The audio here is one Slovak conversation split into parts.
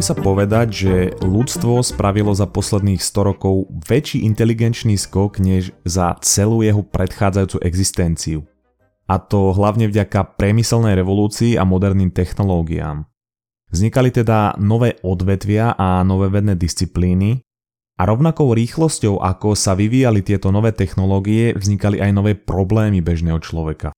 by sa povedať, že ľudstvo spravilo za posledných 100 rokov väčší inteligenčný skok než za celú jeho predchádzajúcu existenciu. A to hlavne vďaka priemyselnej revolúcii a moderným technológiám. Vznikali teda nové odvetvia a nové vedné disciplíny a rovnakou rýchlosťou, ako sa vyvíjali tieto nové technológie, vznikali aj nové problémy bežného človeka.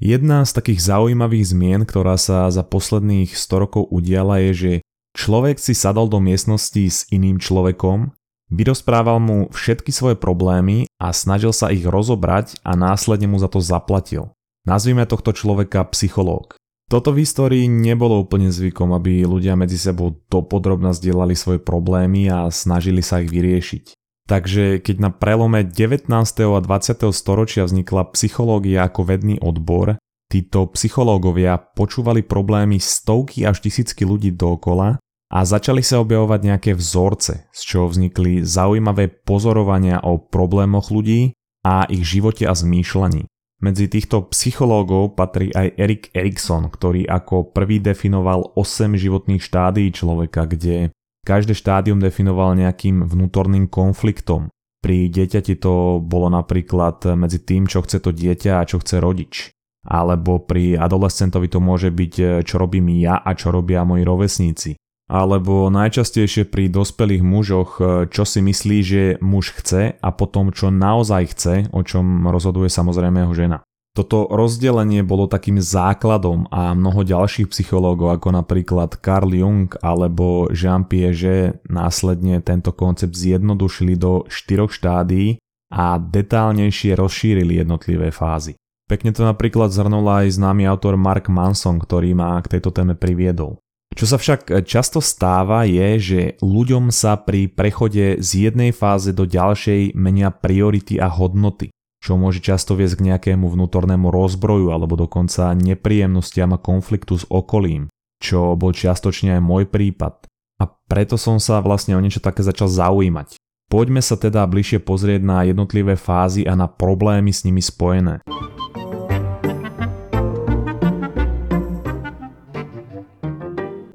Jedna z takých zaujímavých zmien, ktorá sa za posledných 100 rokov udiala je, že Človek si sadol do miestnosti s iným človekom, vyrozprával mu všetky svoje problémy a snažil sa ich rozobrať a následne mu za to zaplatil. Nazvime tohto človeka psychológ. Toto v histórii nebolo úplne zvykom, aby ľudia medzi sebou dopodrobne zdieľali svoje problémy a snažili sa ich vyriešiť. Takže keď na prelome 19. a 20. storočia vznikla psychológia ako vedný odbor, títo psychológovia počúvali problémy stovky až tisícky ľudí dookola a začali sa objavovať nejaké vzorce, z čoho vznikli zaujímavé pozorovania o problémoch ľudí a ich živote a zmýšľaní. Medzi týchto psychológov patrí aj Erik Erikson, ktorý ako prvý definoval 8 životných štádií človeka, kde každé štádium definoval nejakým vnútorným konfliktom. Pri dieťati to bolo napríklad medzi tým, čo chce to dieťa a čo chce rodič. Alebo pri adolescentovi to môže byť, čo robím ja a čo robia moji rovesníci alebo najčastejšie pri dospelých mužoch, e, čo si myslí, že muž chce a potom čo naozaj chce, o čom rozhoduje samozrejme jeho žena. Toto rozdelenie bolo takým základom a mnoho ďalších psychológov ako napríklad Carl Jung alebo Jean Piaget následne tento koncept zjednodušili do štyroch štádií a detálnejšie rozšírili jednotlivé fázy. Pekne to napríklad zhrnul aj známy autor Mark Manson, ktorý ma k tejto téme priviedol. Čo sa však často stáva je, že ľuďom sa pri prechode z jednej fáze do ďalšej menia priority a hodnoty, čo môže často viesť k nejakému vnútornému rozbroju alebo dokonca nepríjemnostiam a konfliktu s okolím, čo bol čiastočne aj môj prípad. A preto som sa vlastne o niečo také začal zaujímať. Poďme sa teda bližšie pozrieť na jednotlivé fázy a na problémy s nimi spojené.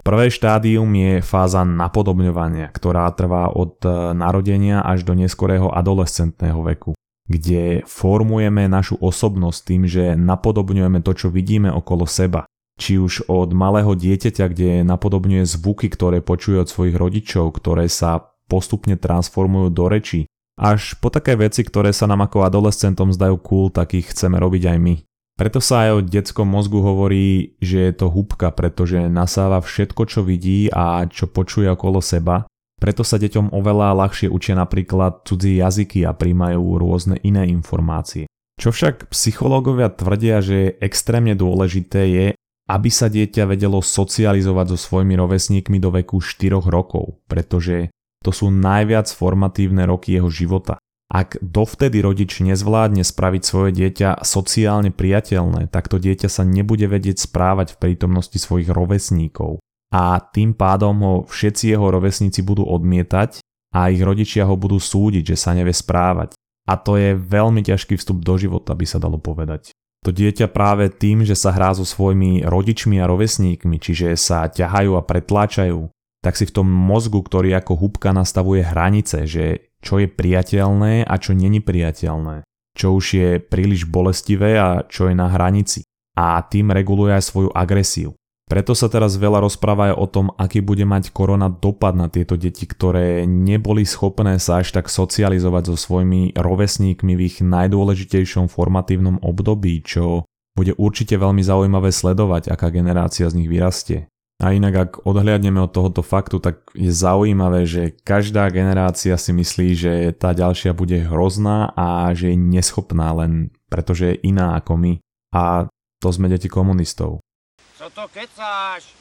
Prvé štádium je fáza napodobňovania, ktorá trvá od e, narodenia až do neskorého adolescentného veku, kde formujeme našu osobnosť tým, že napodobňujeme to, čo vidíme okolo seba. Či už od malého dieťaťa, kde napodobňuje zvuky, ktoré počuje od svojich rodičov, ktoré sa postupne transformujú do reči, až po také veci, ktoré sa nám ako adolescentom zdajú cool, tak ich chceme robiť aj my. Preto sa aj o detskom mozgu hovorí, že je to húbka, pretože nasáva všetko, čo vidí a čo počuje okolo seba. Preto sa deťom oveľa ľahšie učia napríklad cudzí jazyky a príjmajú rôzne iné informácie. Čo však psychológovia tvrdia, že je extrémne dôležité je, aby sa dieťa vedelo socializovať so svojimi rovesníkmi do veku 4 rokov, pretože to sú najviac formatívne roky jeho života. Ak dovtedy rodič nezvládne spraviť svoje dieťa sociálne priateľné, tak to dieťa sa nebude vedieť správať v prítomnosti svojich rovesníkov. A tým pádom ho všetci jeho rovesníci budú odmietať a ich rodičia ho budú súdiť, že sa nevie správať. A to je veľmi ťažký vstup do života, by sa dalo povedať. To dieťa práve tým, že sa hrá so svojimi rodičmi a rovesníkmi, čiže sa ťahajú a pretláčajú, tak si v tom mozgu, ktorý ako húbka nastavuje hranice, že čo je priateľné a čo není priateľné, čo už je príliš bolestivé a čo je na hranici. A tým reguluje aj svoju agresiu. Preto sa teraz veľa rozpráva aj o tom, aký bude mať korona dopad na tieto deti, ktoré neboli schopné sa až tak socializovať so svojimi rovesníkmi v ich najdôležitejšom formatívnom období, čo bude určite veľmi zaujímavé sledovať, aká generácia z nich vyrastie. A inak ak odhliadneme od tohoto faktu, tak je zaujímavé, že každá generácia si myslí, že tá ďalšia bude hrozná a že je neschopná len pretože je iná ako my. A to sme deti komunistov. Co to kecáš?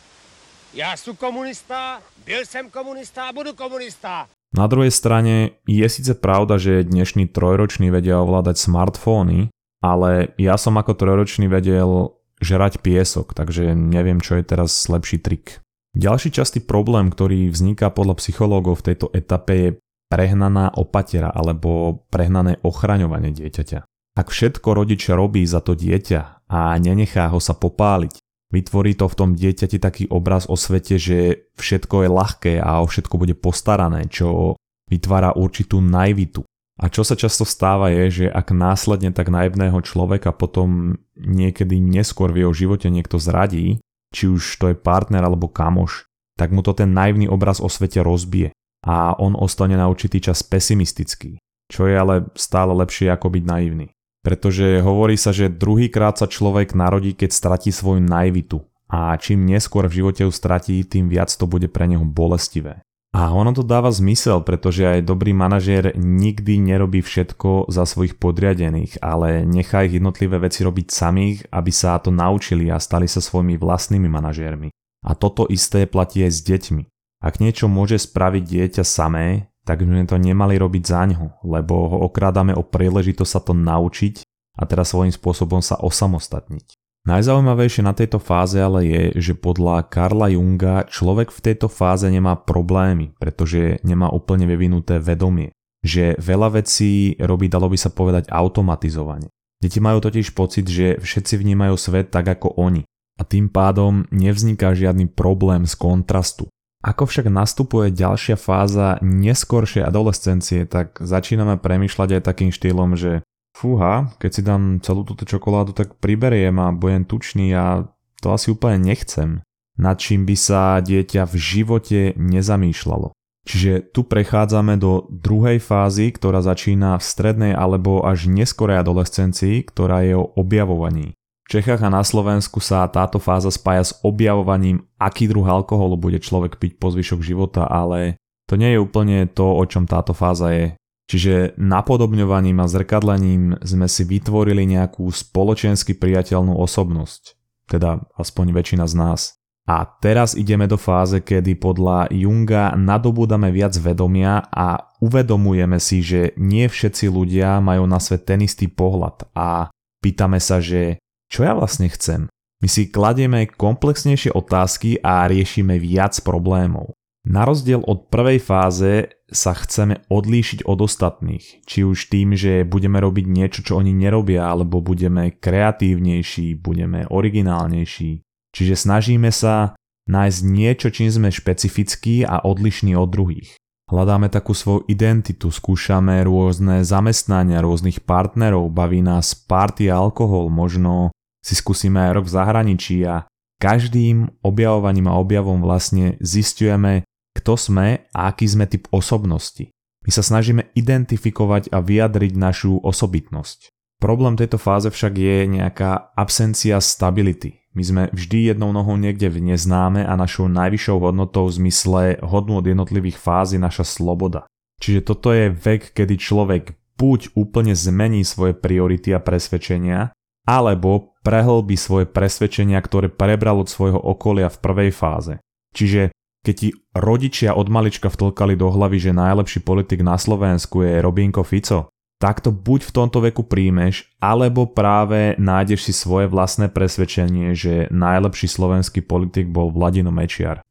Ja sú komunista, byl som komunista a budu komunista. Na druhej strane je síce pravda, že dnešní trojroční vedia ovládať smartfóny, ale ja som ako trojročný vedel žrať piesok, takže neviem, čo je teraz lepší trik. Ďalší častý problém, ktorý vzniká podľa psychológov v tejto etape je prehnaná opatera alebo prehnané ochraňovanie dieťaťa. Ak všetko rodič robí za to dieťa a nenechá ho sa popáliť, Vytvorí to v tom dieťati taký obraz o svete, že všetko je ľahké a o všetko bude postarané, čo vytvára určitú naivitu. A čo sa často stáva je, že ak následne tak naivného človeka potom niekedy neskôr v jeho živote niekto zradí, či už to je partner alebo kamoš, tak mu to ten naivný obraz o svete rozbije a on ostane na určitý čas pesimistický, čo je ale stále lepšie ako byť naivný. Pretože hovorí sa, že druhýkrát sa človek narodí, keď stratí svoju naivitu a čím neskôr v živote ju stratí, tým viac to bude pre neho bolestivé. A ono to dáva zmysel, pretože aj dobrý manažér nikdy nerobí všetko za svojich podriadených, ale nechá ich jednotlivé veci robiť samých, aby sa to naučili a stali sa svojimi vlastnými manažérmi. A toto isté platí aj s deťmi. Ak niečo môže spraviť dieťa samé, tak by sme to nemali robiť za ňo, lebo ho okrádame o príležitosť sa to naučiť a teraz svojím spôsobom sa osamostatniť. Najzaujímavejšie na tejto fáze ale je, že podľa Karla Junga človek v tejto fáze nemá problémy, pretože nemá úplne vyvinuté vedomie. Že veľa vecí robí, dalo by sa povedať, automatizovane. Deti majú totiž pocit, že všetci vnímajú svet tak ako oni a tým pádom nevzniká žiadny problém z kontrastu. Ako však nastupuje ďalšia fáza neskoršej adolescencie, tak začíname premyšľať aj takým štýlom, že fúha, keď si dám celú túto čokoládu, tak priberiem a budem tučný a to asi úplne nechcem. Nad čím by sa dieťa v živote nezamýšľalo. Čiže tu prechádzame do druhej fázy, ktorá začína v strednej alebo až neskorej adolescencii, ktorá je o objavovaní. V Čechách a na Slovensku sa táto fáza spája s objavovaním, aký druh alkoholu bude človek piť po zvyšok života, ale to nie je úplne to, o čom táto fáza je. Čiže napodobňovaním a zrkadlením sme si vytvorili nejakú spoločensky priateľnú osobnosť, teda aspoň väčšina z nás. A teraz ideme do fáze, kedy podľa Junga nadobúdame viac vedomia a uvedomujeme si, že nie všetci ľudia majú na svet ten istý pohľad a pýtame sa, že čo ja vlastne chcem. My si kladieme komplexnejšie otázky a riešime viac problémov. Na rozdiel od prvej fáze sa chceme odlíšiť od ostatných, či už tým, že budeme robiť niečo, čo oni nerobia, alebo budeme kreatívnejší, budeme originálnejší. Čiže snažíme sa nájsť niečo, čím sme špecifickí a odlišní od druhých. Hľadáme takú svoju identitu, skúšame rôzne zamestnania, rôznych partnerov, baví nás party a alkohol, možno si skúsime aj rok v zahraničí a každým objavovaním a objavom vlastne zistujeme, kto sme a aký sme typ osobnosti. My sa snažíme identifikovať a vyjadriť našu osobitnosť. Problém tejto fáze však je nejaká absencia stability. My sme vždy jednou nohou niekde v neznáme a našou najvyššou hodnotou v zmysle hodnú od jednotlivých fáz je naša sloboda. Čiže toto je vek, kedy človek buď úplne zmení svoje priority a presvedčenia, alebo prehlbí svoje presvedčenia, ktoré prebral od svojho okolia v prvej fáze. Čiže keď ti rodičia od malička vtlkali do hlavy, že najlepší politik na Slovensku je Robinko Fico, tak to buď v tomto veku príjmeš, alebo práve nájdeš si svoje vlastné presvedčenie, že najlepší slovenský politik bol Vladino Mečiar.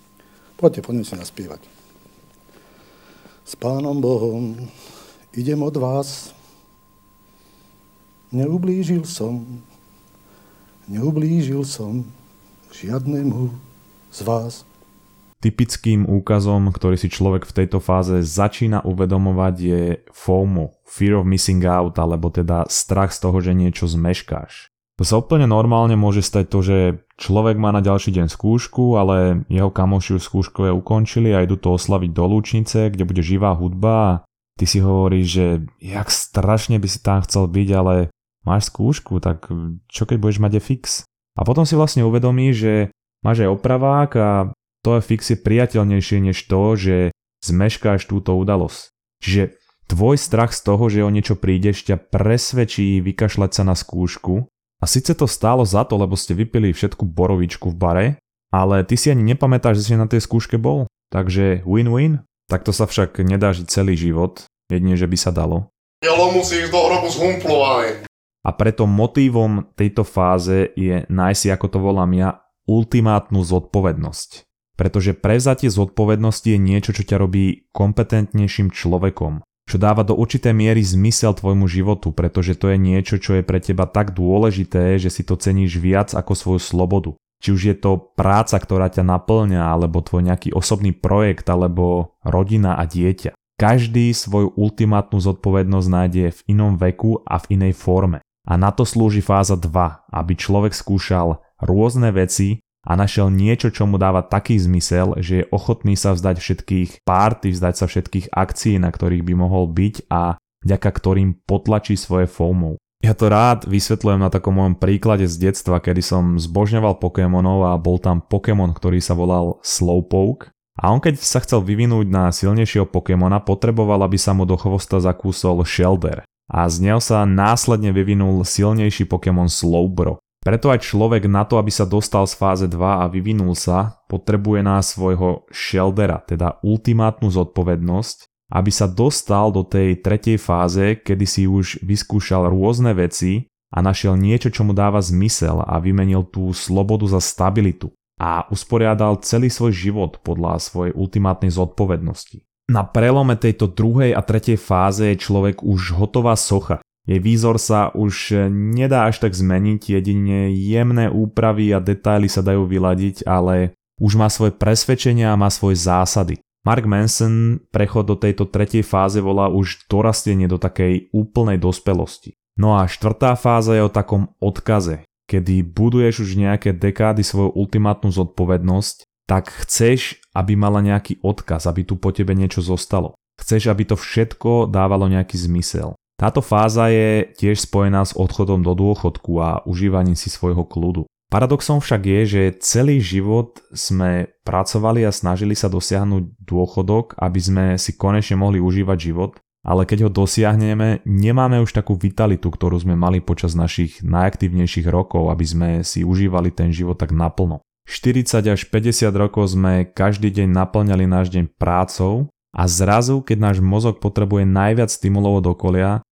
Poďte, poďme si naspievať. S Pánom Bohom idem od vás, neublížil som, neublížil som žiadnemu z vás. Typickým úkazom, ktorý si človek v tejto fáze začína uvedomovať je FOMO, Fear of Missing Out, alebo teda strach z toho, že niečo zmeškáš. To sa úplne normálne môže stať to, že človek má na ďalší deň skúšku, ale jeho kamoši už skúškové ukončili a idú to oslaviť do Lúčnice, kde bude živá hudba a ty si hovoríš, že jak strašne by si tam chcel byť, ale máš skúšku, tak čo keď budeš mať fix? A potom si vlastne uvedomíš, že máš aj opravák a to fix je priateľnejšie než to, že zmeškáš túto udalosť. Čiže tvoj strach z toho, že o niečo prídeš, ťa presvedčí vykašľať sa na skúšku a síce to stálo za to, lebo ste vypili všetku borovičku v bare, ale ty si ani nepamätáš, že si na tej skúške bol. Takže win-win. Takto sa však nedá žiť celý život, jedine, že by sa dalo. Jelo musíš do hrobu zhumplovaný. A preto motívom tejto fáze je nájsť ako to volám ja, ultimátnu zodpovednosť pretože prevzatie zodpovednosti je niečo, čo ťa robí kompetentnejším človekom, čo dáva do určitej miery zmysel tvojmu životu, pretože to je niečo, čo je pre teba tak dôležité, že si to ceníš viac ako svoju slobodu. či už je to práca, ktorá ťa naplňa, alebo tvoj nejaký osobný projekt, alebo rodina a dieťa. Každý svoju ultimátnu zodpovednosť nájde v inom veku a v inej forme. A na to slúži fáza 2, aby človek skúšal rôzne veci a našiel niečo, čo mu dáva taký zmysel, že je ochotný sa vzdať všetkých párty, vzdať sa všetkých akcií, na ktorých by mohol byť a vďaka ktorým potlačí svoje FOMO. Ja to rád vysvetľujem na takom mojom príklade z detstva, kedy som zbožňoval Pokémonov a bol tam Pokémon, ktorý sa volal Slowpoke. A on keď sa chcel vyvinúť na silnejšieho Pokémona, potreboval, aby sa mu do chvosta zakúsol Shelder. A z neho sa následne vyvinul silnejší Pokémon Slowbro. Preto aj človek na to, aby sa dostal z fáze 2 a vyvinul sa, potrebuje na svojho sheldera, teda ultimátnu zodpovednosť, aby sa dostal do tej tretej fáze, kedy si už vyskúšal rôzne veci a našiel niečo, čo mu dáva zmysel a vymenil tú slobodu za stabilitu a usporiadal celý svoj život podľa svojej ultimátnej zodpovednosti. Na prelome tejto druhej a tretej fáze je človek už hotová socha, jej výzor sa už nedá až tak zmeniť, jedine jemné úpravy a detaily sa dajú vyladiť, ale už má svoje presvedčenia a má svoje zásady. Mark Manson prechod do tejto tretej fáze volá už dorastenie do takej úplnej dospelosti. No a štvrtá fáza je o takom odkaze, kedy buduješ už nejaké dekády svoju ultimátnu zodpovednosť, tak chceš, aby mala nejaký odkaz, aby tu po tebe niečo zostalo. Chceš, aby to všetko dávalo nejaký zmysel. Táto fáza je tiež spojená s odchodom do dôchodku a užívaním si svojho kľudu. Paradoxom však je, že celý život sme pracovali a snažili sa dosiahnuť dôchodok, aby sme si konečne mohli užívať život, ale keď ho dosiahneme, nemáme už takú vitalitu, ktorú sme mali počas našich najaktívnejších rokov, aby sme si užívali ten život tak naplno. 40 až 50 rokov sme každý deň naplňali náš deň prácou a zrazu, keď náš mozog potrebuje najviac stimulov od okolia,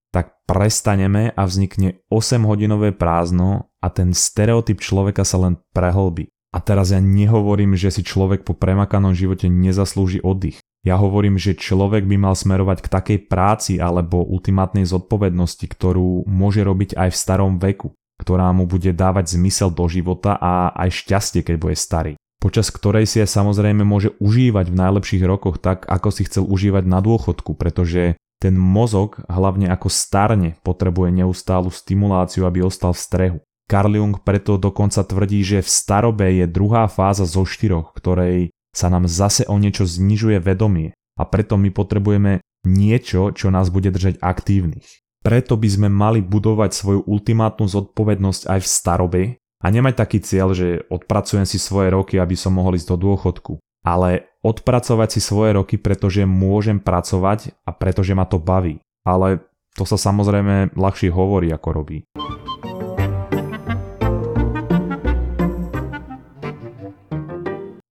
prestaneme a vznikne 8-hodinové prázdno a ten stereotyp človeka sa len prehlbí. A teraz ja nehovorím, že si človek po premakanom živote nezaslúži oddych. Ja hovorím, že človek by mal smerovať k takej práci alebo ultimátnej zodpovednosti, ktorú môže robiť aj v starom veku, ktorá mu bude dávať zmysel do života a aj šťastie, keď bude starý počas ktorej si aj samozrejme môže užívať v najlepších rokoch tak, ako si chcel užívať na dôchodku, pretože ten mozog, hlavne ako starne, potrebuje neustálu stimuláciu, aby ostal v strehu. Carl Jung preto dokonca tvrdí, že v starobe je druhá fáza zo štyroch, ktorej sa nám zase o niečo znižuje vedomie a preto my potrebujeme niečo, čo nás bude držať aktívnych. Preto by sme mali budovať svoju ultimátnu zodpovednosť aj v starobe, a nemať taký cieľ, že odpracujem si svoje roky, aby som mohol ísť do dôchodku. Ale odpracovať si svoje roky, pretože môžem pracovať a pretože ma to baví. Ale to sa samozrejme ľahšie hovorí, ako robí.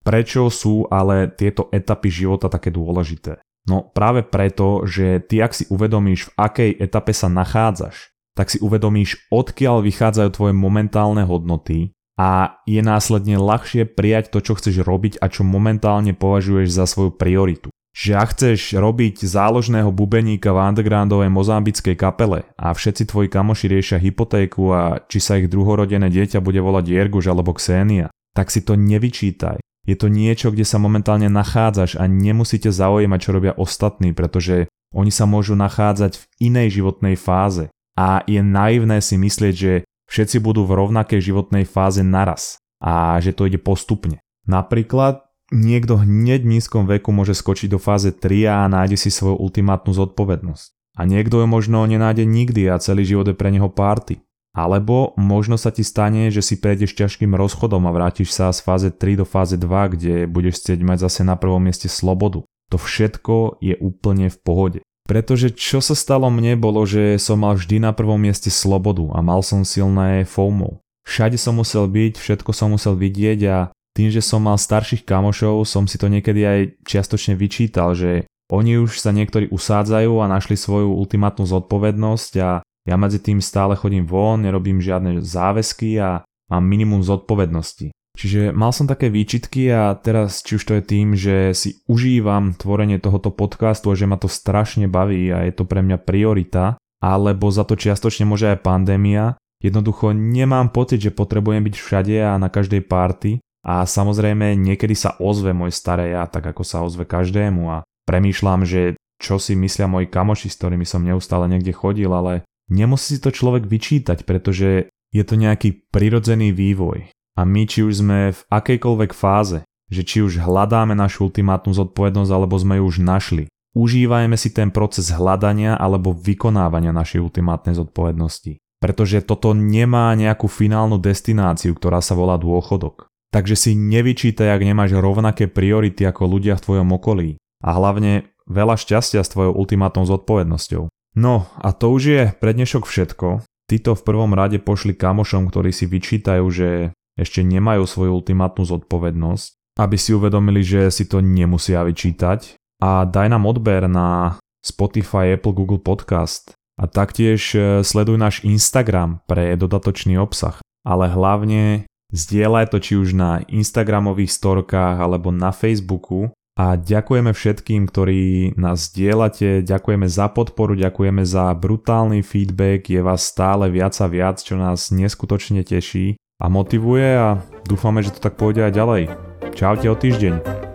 Prečo sú ale tieto etapy života také dôležité? No práve preto, že ty ak si uvedomíš, v akej etape sa nachádzaš, tak si uvedomíš, odkiaľ vychádzajú tvoje momentálne hodnoty a je následne ľahšie prijať to, čo chceš robiť a čo momentálne považuješ za svoju prioritu. Že ak chceš robiť záložného bubeníka v undergroundovej mozambickej kapele a všetci tvoji kamoši riešia hypotéku a či sa ich druhorodené dieťa bude volať Jerguš alebo Xenia, tak si to nevyčítaj. Je to niečo, kde sa momentálne nachádzaš a nemusíte zaujímať, čo robia ostatní, pretože oni sa môžu nachádzať v inej životnej fáze a je naivné si myslieť, že všetci budú v rovnakej životnej fáze naraz a že to ide postupne. Napríklad niekto hneď v nízkom veku môže skočiť do fáze 3 a nájde si svoju ultimátnu zodpovednosť. A niekto ju možno nenájde nikdy a celý život je pre neho party. Alebo možno sa ti stane, že si prejdeš ťažkým rozchodom a vrátiš sa z fáze 3 do fáze 2, kde budeš chcieť mať zase na prvom mieste slobodu. To všetko je úplne v pohode. Pretože čo sa stalo mne bolo, že som mal vždy na prvom mieste slobodu a mal som silné FOMO. Všade som musel byť, všetko som musel vidieť a tým, že som mal starších kamošov, som si to niekedy aj čiastočne vyčítal, že oni už sa niektorí usádzajú a našli svoju ultimátnu zodpovednosť a ja medzi tým stále chodím von, nerobím žiadne záväzky a mám minimum zodpovednosti. Čiže mal som také výčitky a teraz či už to je tým, že si užívam tvorenie tohoto podcastu a že ma to strašne baví a je to pre mňa priorita, alebo za to čiastočne môže aj pandémia, Jednoducho nemám pocit, že potrebujem byť všade a na každej party a samozrejme niekedy sa ozve môj staré ja, tak ako sa ozve každému. A premýšľam, že čo si myslia moji kamoši, s ktorými som neustále niekde chodil, ale nemusí si to človek vyčítať, pretože je to nejaký prirodzený vývoj. A my či už sme v akejkoľvek fáze, že či už hľadáme našu ultimátnu zodpovednosť alebo sme ju už našli, Užívajme si ten proces hľadania alebo vykonávania našej ultimátnej zodpovednosti. Pretože toto nemá nejakú finálnu destináciu, ktorá sa volá dôchodok. Takže si nevyčítaj, ak nemáš rovnaké priority ako ľudia v tvojom okolí. A hlavne veľa šťastia s tvojou ultimátnou zodpovednosťou. No a to už je pre dnešok všetko. Títo v prvom rade pošli kamošom, ktorí si vyčítajú, že ešte nemajú svoju ultimátnu zodpovednosť, aby si uvedomili, že si to nemusia vyčítať. A daj nám odber na Spotify, Apple, Google Podcast a taktiež e, sleduj náš Instagram pre dodatočný obsah. Ale hlavne zdieľaj to či už na Instagramových storkách alebo na Facebooku. A ďakujeme všetkým, ktorí nás zdieľate, ďakujeme za podporu, ďakujeme za brutálny feedback, je vás stále viac a viac, čo nás neskutočne teší a motivuje a dúfame, že to tak pôjde aj ďalej. Čaute o týždeň.